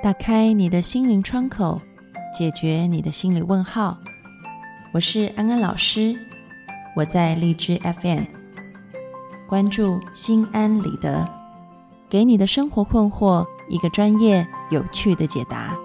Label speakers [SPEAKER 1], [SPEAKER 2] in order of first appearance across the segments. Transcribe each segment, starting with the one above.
[SPEAKER 1] 打开你的心灵窗口，解决你的心理问号。我是安安老师，我在荔枝 FM，关注心安理得，给你的生活困惑一个专业、有趣的解答。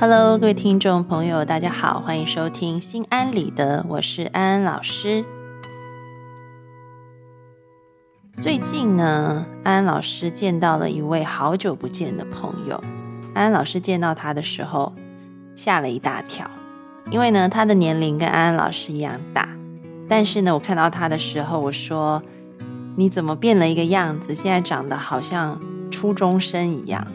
[SPEAKER 1] Hello，各位听众朋友，大家好，欢迎收听心安理得，我是安安老师。最近呢，安安老师见到了一位好久不见的朋友。安安老师见到他的时候，吓了一大跳，因为呢，他的年龄跟安安老师一样大。但是呢，我看到他的时候，我说：“你怎么变了一个样子？现在长得好像初中生一样。”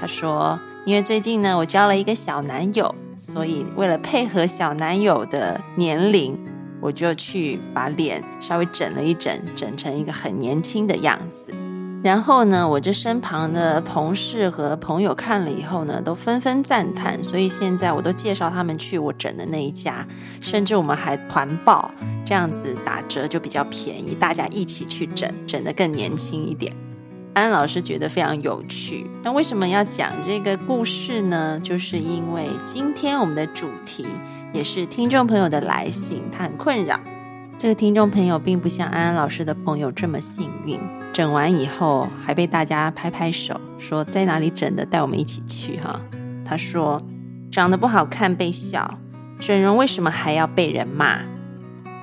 [SPEAKER 1] 他说。因为最近呢，我交了一个小男友，所以为了配合小男友的年龄，我就去把脸稍微整了一整，整成一个很年轻的样子。然后呢，我这身旁的同事和朋友看了以后呢，都纷纷赞叹。所以现在我都介绍他们去我整的那一家，甚至我们还团报，这样子打折就比较便宜，大家一起去整，整得更年轻一点。安老师觉得非常有趣。那为什么要讲这个故事呢？就是因为今天我们的主题也是听众朋友的来信，他很困扰。这个听众朋友并不像安安老师的朋友这么幸运，整完以后还被大家拍拍手，说在哪里整的，带我们一起去哈。他说长得不好看被笑，整容为什么还要被人骂？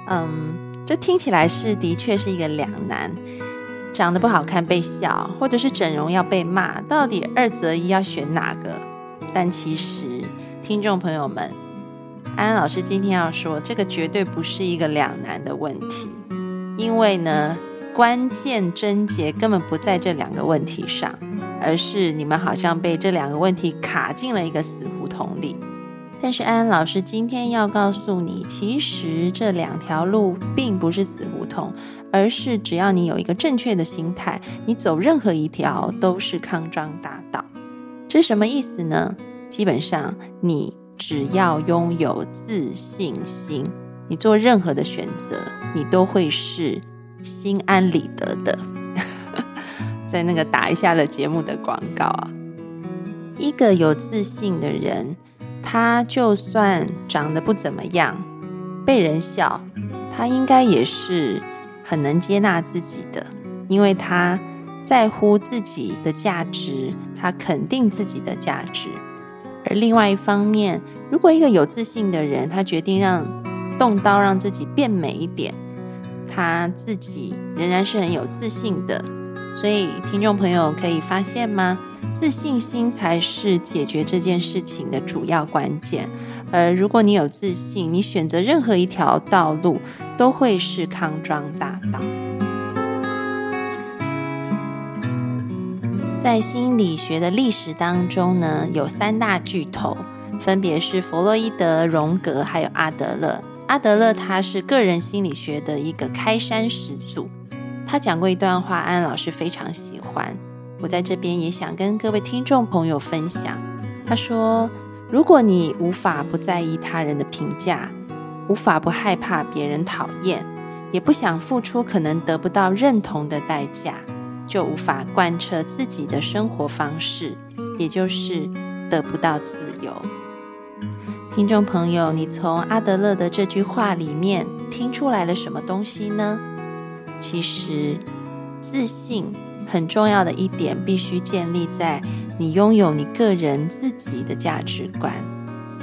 [SPEAKER 1] 嗯，这听起来是的确是一个两难。长得不好看被笑，或者是整容要被骂，到底二择一要选哪个？但其实，听众朋友们，安安老师今天要说，这个绝对不是一个两难的问题，因为呢，关键症结根本不在这两个问题上，而是你们好像被这两个问题卡进了一个死胡同里。但是安安老师今天要告诉你，其实这两条路并不是死胡同。而是只要你有一个正确的心态，你走任何一条都是康庄大道。这是什么意思呢？基本上，你只要拥有自信心，你做任何的选择，你都会是心安理得的。在那个打一下了节目的广告啊，一个有自信的人，他就算长得不怎么样，被人笑，他应该也是。很能接纳自己的，因为他在乎自己的价值，他肯定自己的价值。而另外一方面，如果一个有自信的人，他决定让动刀让自己变美一点，他自己仍然是很有自信的。所以，听众朋友可以发现吗？自信心才是解决这件事情的主要关键。而如果你有自信，你选择任何一条道路都会是康庄大道。在心理学的历史当中呢，有三大巨头，分别是弗洛伊德、荣格还有阿德勒。阿德勒他是个人心理学的一个开山始祖，他讲过一段话，安老师非常喜欢，我在这边也想跟各位听众朋友分享。他说。如果你无法不在意他人的评价，无法不害怕别人讨厌，也不想付出可能得不到认同的代价，就无法贯彻自己的生活方式，也就是得不到自由。听众朋友，你从阿德勒的这句话里面听出来了什么东西呢？其实，自信。很重要的一点，必须建立在你拥有你个人自己的价值观。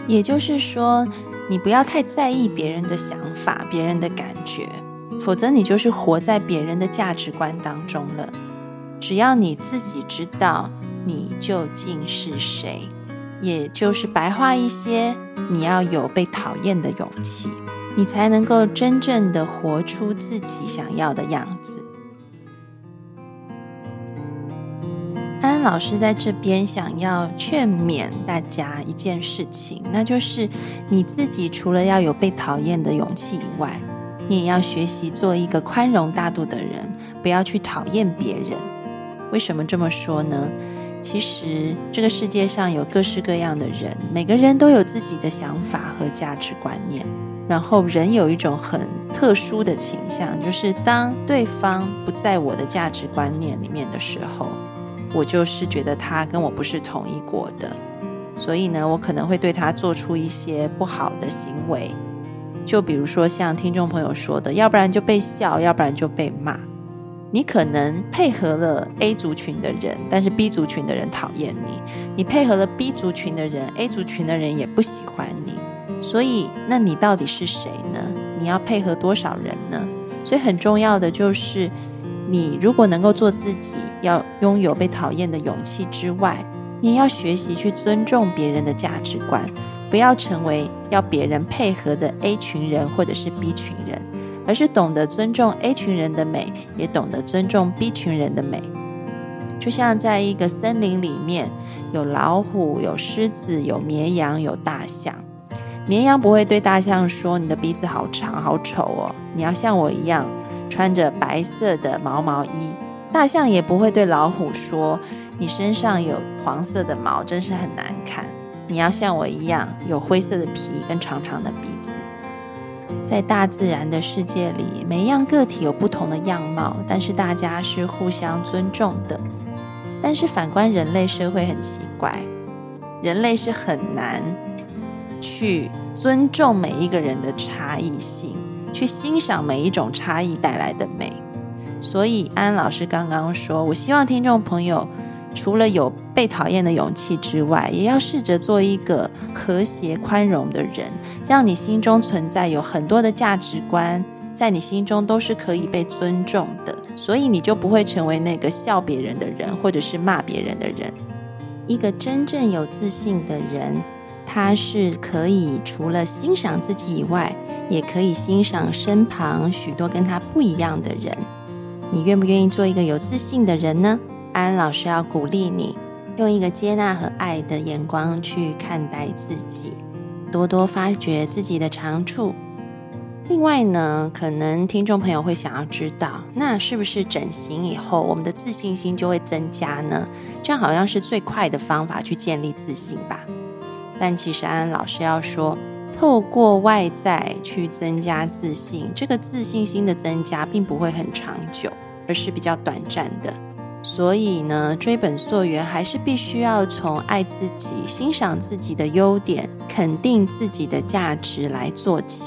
[SPEAKER 1] 也就是说，你不要太在意别人的想法、别人的感觉，否则你就是活在别人的价值观当中了。只要你自己知道你究竟是谁，也就是白话一些，你要有被讨厌的勇气，你才能够真正的活出自己想要的样子。老师在这边想要劝勉大家一件事情，那就是你自己除了要有被讨厌的勇气以外，你也要学习做一个宽容大度的人，不要去讨厌别人。为什么这么说呢？其实这个世界上有各式各样的人，每个人都有自己的想法和价值观念。然后人有一种很特殊的倾向，就是当对方不在我的价值观念里面的时候，我就是觉得他跟我不是同一国的。所以呢，我可能会对他做出一些不好的行为，就比如说像听众朋友说的，要不然就被笑，要不然就被骂。你可能配合了 A 族群的人，但是 B 族群的人讨厌你；你配合了 B 族群的人，A 族群的人也不喜欢你。所以，那你到底是谁呢？你要配合多少人呢？所以很重要的就是，你如果能够做自己，要拥有被讨厌的勇气之外。你也要学习去尊重别人的价值观，不要成为要别人配合的 A 群人或者是 B 群人，而是懂得尊重 A 群人的美，也懂得尊重 B 群人的美。就像在一个森林里面，有老虎、有狮子、有绵羊、有大象。绵羊不会对大象说：“你的鼻子好长，好丑哦，你要像我一样穿着白色的毛毛衣。”大象也不会对老虎说。你身上有黄色的毛，真是很难看。你要像我一样有灰色的皮跟长长的鼻子。在大自然的世界里，每一样个体有不同的样貌，但是大家是互相尊重的。但是反观人类社会很奇怪，人类是很难去尊重每一个人的差异性，去欣赏每一种差异带来的美。所以安老师刚刚说，我希望听众朋友。除了有被讨厌的勇气之外，也要试着做一个和谐宽容的人，让你心中存在有很多的价值观，在你心中都是可以被尊重的，所以你就不会成为那个笑别人的人，或者是骂别人的人。一个真正有自信的人，他是可以除了欣赏自己以外，也可以欣赏身旁许多跟他不一样的人。你愿不愿意做一个有自信的人呢？安安老师要鼓励你，用一个接纳和爱的眼光去看待自己，多多发掘自己的长处。另外呢，可能听众朋友会想要知道，那是不是整形以后，我们的自信心就会增加呢？这样好像是最快的方法去建立自信吧？但其实安安老师要说，透过外在去增加自信，这个自信心的增加并不会很长久，而是比较短暂的。所以呢，追本溯源，还是必须要从爱自己、欣赏自己的优点、肯定自己的价值来做起。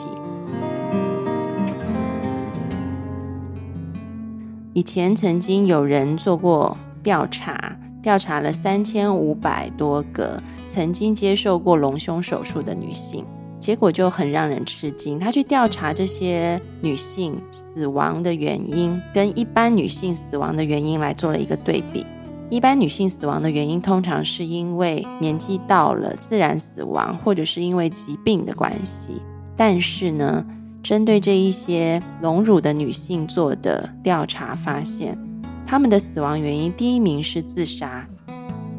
[SPEAKER 1] 以前曾经有人做过调查，调查了三千五百多个曾经接受过隆胸手术的女性。结果就很让人吃惊。他去调查这些女性死亡的原因，跟一般女性死亡的原因来做了一个对比。一般女性死亡的原因通常是因为年纪到了自然死亡，或者是因为疾病的关系。但是呢，针对这一些隆乳的女性做的调查发现，她们的死亡原因第一名是自杀，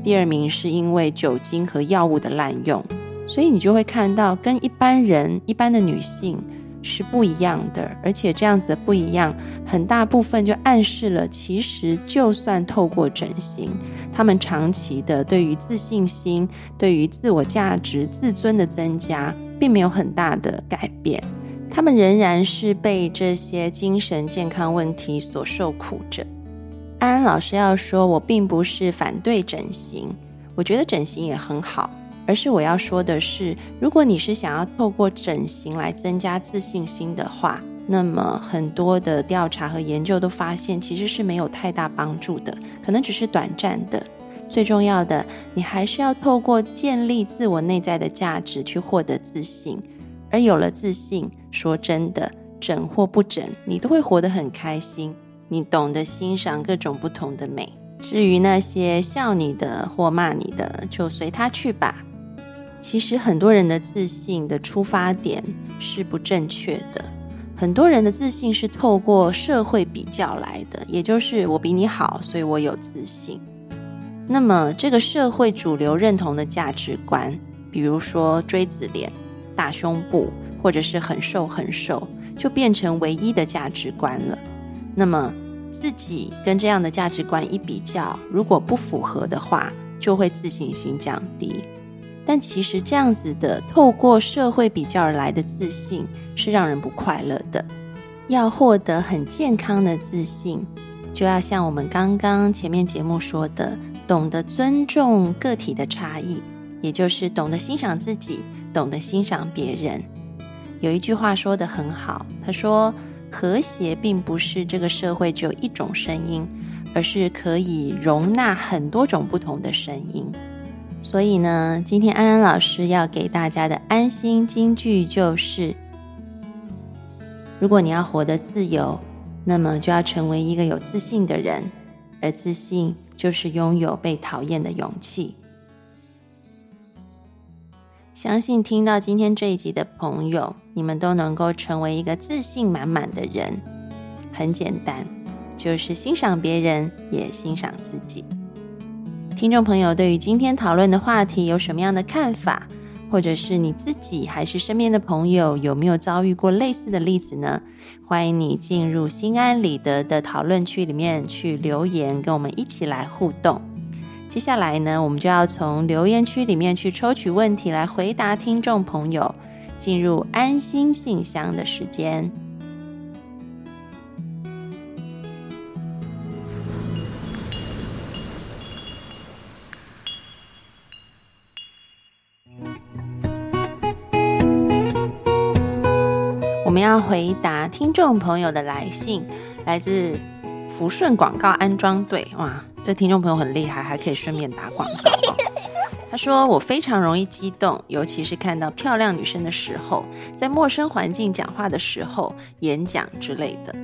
[SPEAKER 1] 第二名是因为酒精和药物的滥用。所以你就会看到，跟一般人、一般的女性是不一样的，而且这样子的不一样，很大部分就暗示了，其实就算透过整形，她们长期的对于自信心、对于自我价值、自尊的增加，并没有很大的改变，她们仍然是被这些精神健康问题所受苦着。安安老师要说，我并不是反对整形，我觉得整形也很好。而是我要说的是，如果你是想要透过整形来增加自信心的话，那么很多的调查和研究都发现，其实是没有太大帮助的，可能只是短暂的。最重要的，你还是要透过建立自我内在的价值去获得自信。而有了自信，说真的，整或不整，你都会活得很开心。你懂得欣赏各种不同的美。至于那些笑你的或骂你的，就随他去吧。其实很多人的自信的出发点是不正确的，很多人的自信是透过社会比较来的，也就是我比你好，所以我有自信。那么这个社会主流认同的价值观，比如说锥子脸、大胸部，或者是很瘦很瘦，就变成唯一的价值观了。那么自己跟这样的价值观一比较，如果不符合的话，就会自信心降低。但其实这样子的透过社会比较而来的自信是让人不快乐的。要获得很健康的自信，就要像我们刚刚前面节目说的，懂得尊重个体的差异，也就是懂得欣赏自己，懂得欣赏别人。有一句话说的很好，他说：“和谐并不是这个社会只有一种声音，而是可以容纳很多种不同的声音。”所以呢，今天安安老师要给大家的安心金句就是。如果你要活得自由，那么就要成为一个有自信的人，而自信就是拥有被讨厌的勇气。相信听到今天这一集的朋友，你们都能够成为一个自信满满的人。很简单，就是欣赏别人，也欣赏自己。听众朋友，对于今天讨论的话题有什么样的看法？或者是你自己，还是身边的朋友，有没有遭遇过类似的例子呢？欢迎你进入心安理得的讨论区里面去留言，跟我们一起来互动。接下来呢，我们就要从留言区里面去抽取问题来回答听众朋友，进入安心信箱的时间。我们要回答听众朋友的来信，来自福顺广告安装队。哇，这听众朋友很厉害，还可以顺便打广告。他说：“我非常容易激动，尤其是看到漂亮女生的时候，在陌生环境讲话的时候，演讲之类的，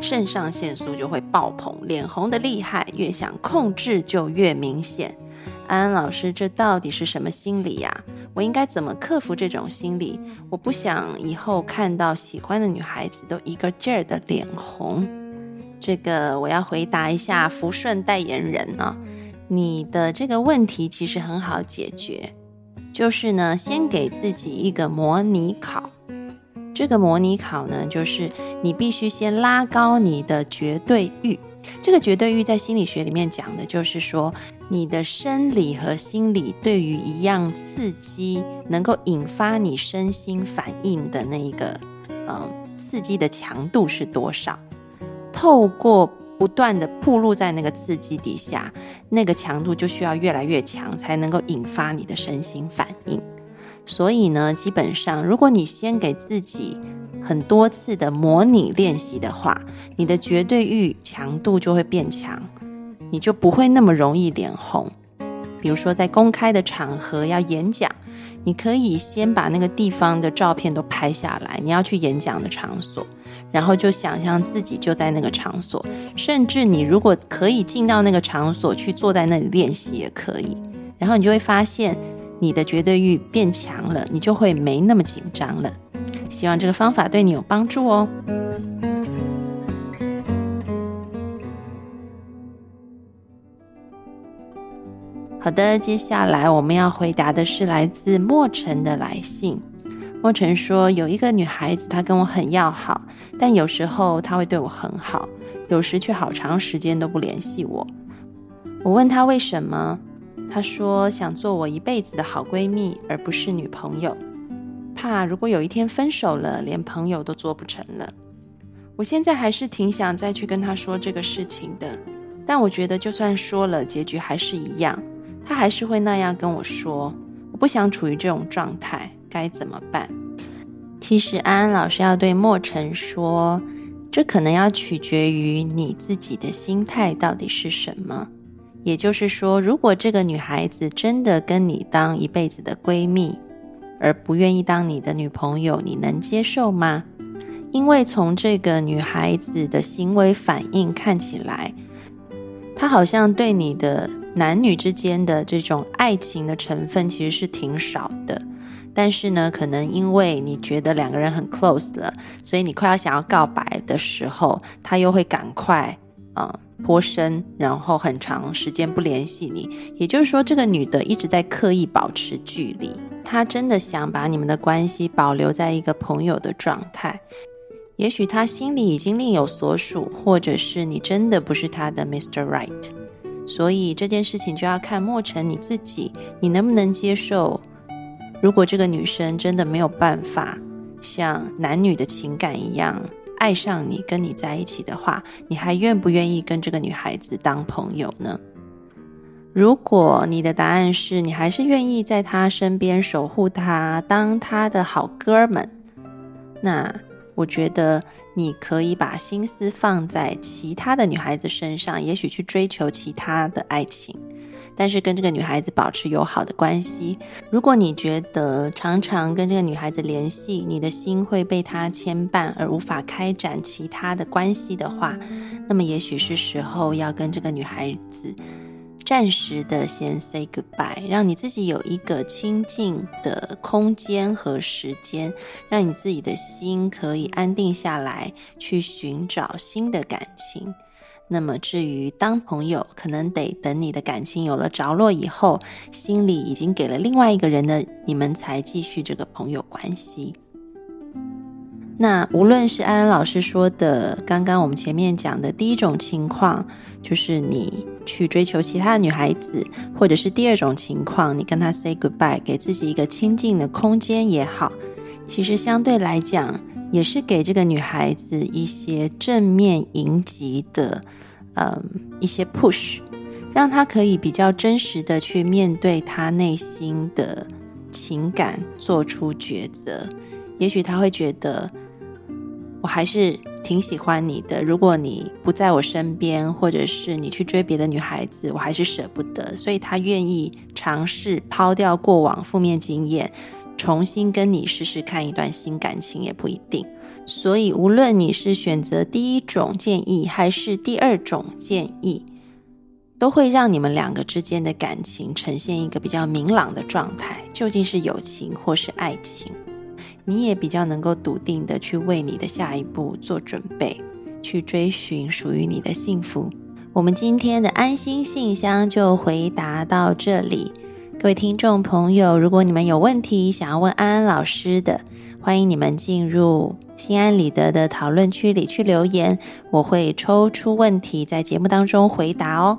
[SPEAKER 1] 肾上腺素就会爆棚，脸红的厉害，越想控制就越明显。”安安老师，这到底是什么心理呀？我应该怎么克服这种心理？我不想以后看到喜欢的女孩子都一个劲儿的脸红。这个我要回答一下福顺代言人啊，你的这个问题其实很好解决，就是呢，先给自己一个模拟考。这个模拟考呢，就是你必须先拉高你的绝对欲。这个绝对欲在心理学里面讲的就是说。你的生理和心理对于一样刺激，能够引发你身心反应的那一个，嗯，刺激的强度是多少？透过不断的暴露在那个刺激底下，那个强度就需要越来越强，才能够引发你的身心反应。所以呢，基本上，如果你先给自己很多次的模拟练习的话，你的绝对欲强度就会变强。你就不会那么容易脸红。比如说，在公开的场合要演讲，你可以先把那个地方的照片都拍下来。你要去演讲的场所，然后就想象自己就在那个场所。甚至你如果可以进到那个场所去坐在那里练习也可以。然后你就会发现你的绝对欲变强了，你就会没那么紧张了。希望这个方法对你有帮助哦。好的，接下来我们要回答的是来自莫尘的来信。莫尘说，有一个女孩子，她跟我很要好，但有时候她会对我很好，有时却好长时间都不联系我。我问她为什么，她说想做我一辈子的好闺蜜，而不是女朋友，怕如果有一天分手了，连朋友都做不成了。我现在还是挺想再去跟他说这个事情的，但我觉得就算说了，结局还是一样。他还是会那样跟我说：“我不想处于这种状态，该怎么办？”其实安安老师要对莫尘说，这可能要取决于你自己的心态到底是什么。也就是说，如果这个女孩子真的跟你当一辈子的闺蜜，而不愿意当你的女朋友，你能接受吗？因为从这个女孩子的行为反应看起来，她好像对你的。男女之间的这种爱情的成分其实是挺少的，但是呢，可能因为你觉得两个人很 close 了，所以你快要想要告白的时候，她又会赶快啊脱身，然后很长时间不联系你。也就是说，这个女的一直在刻意保持距离，她真的想把你们的关系保留在一个朋友的状态。也许她心里已经另有所属，或者是你真的不是她的 Mr. Right。所以这件事情就要看莫成你自己，你能不能接受？如果这个女生真的没有办法像男女的情感一样爱上你，跟你在一起的话，你还愿不愿意跟这个女孩子当朋友呢？如果你的答案是你还是愿意在她身边守护她，当她的好哥们，那。我觉得你可以把心思放在其他的女孩子身上，也许去追求其他的爱情，但是跟这个女孩子保持友好的关系。如果你觉得常常跟这个女孩子联系，你的心会被她牵绊而无法开展其他的关系的话，那么也许是时候要跟这个女孩子。暂时的先 say goodbye，让你自己有一个清静的空间和时间，让你自己的心可以安定下来，去寻找新的感情。那么至于当朋友，可能得等你的感情有了着落以后，心里已经给了另外一个人的，你们才继续这个朋友关系。那无论是安安老师说的，刚刚我们前面讲的第一种情况，就是你。去追求其他的女孩子，或者是第二种情况，你跟她 say goodbye，给自己一个清静的空间也好，其实相对来讲，也是给这个女孩子一些正面迎击的，嗯，一些 push，让她可以比较真实的去面对她内心的情感，做出抉择。也许她会觉得，我还是。挺喜欢你的，如果你不在我身边，或者是你去追别的女孩子，我还是舍不得。所以她愿意尝试抛掉过往负面经验，重新跟你试试看一段新感情也不一定。所以无论你是选择第一种建议，还是第二种建议，都会让你们两个之间的感情呈现一个比较明朗的状态，究竟是友情或是爱情。你也比较能够笃定的去为你的下一步做准备，去追寻属于你的幸福。我们今天的安心信箱就回答到这里。各位听众朋友，如果你们有问题想要问安安老师的，欢迎你们进入心安理得的讨论区里去留言，我会抽出问题在节目当中回答哦。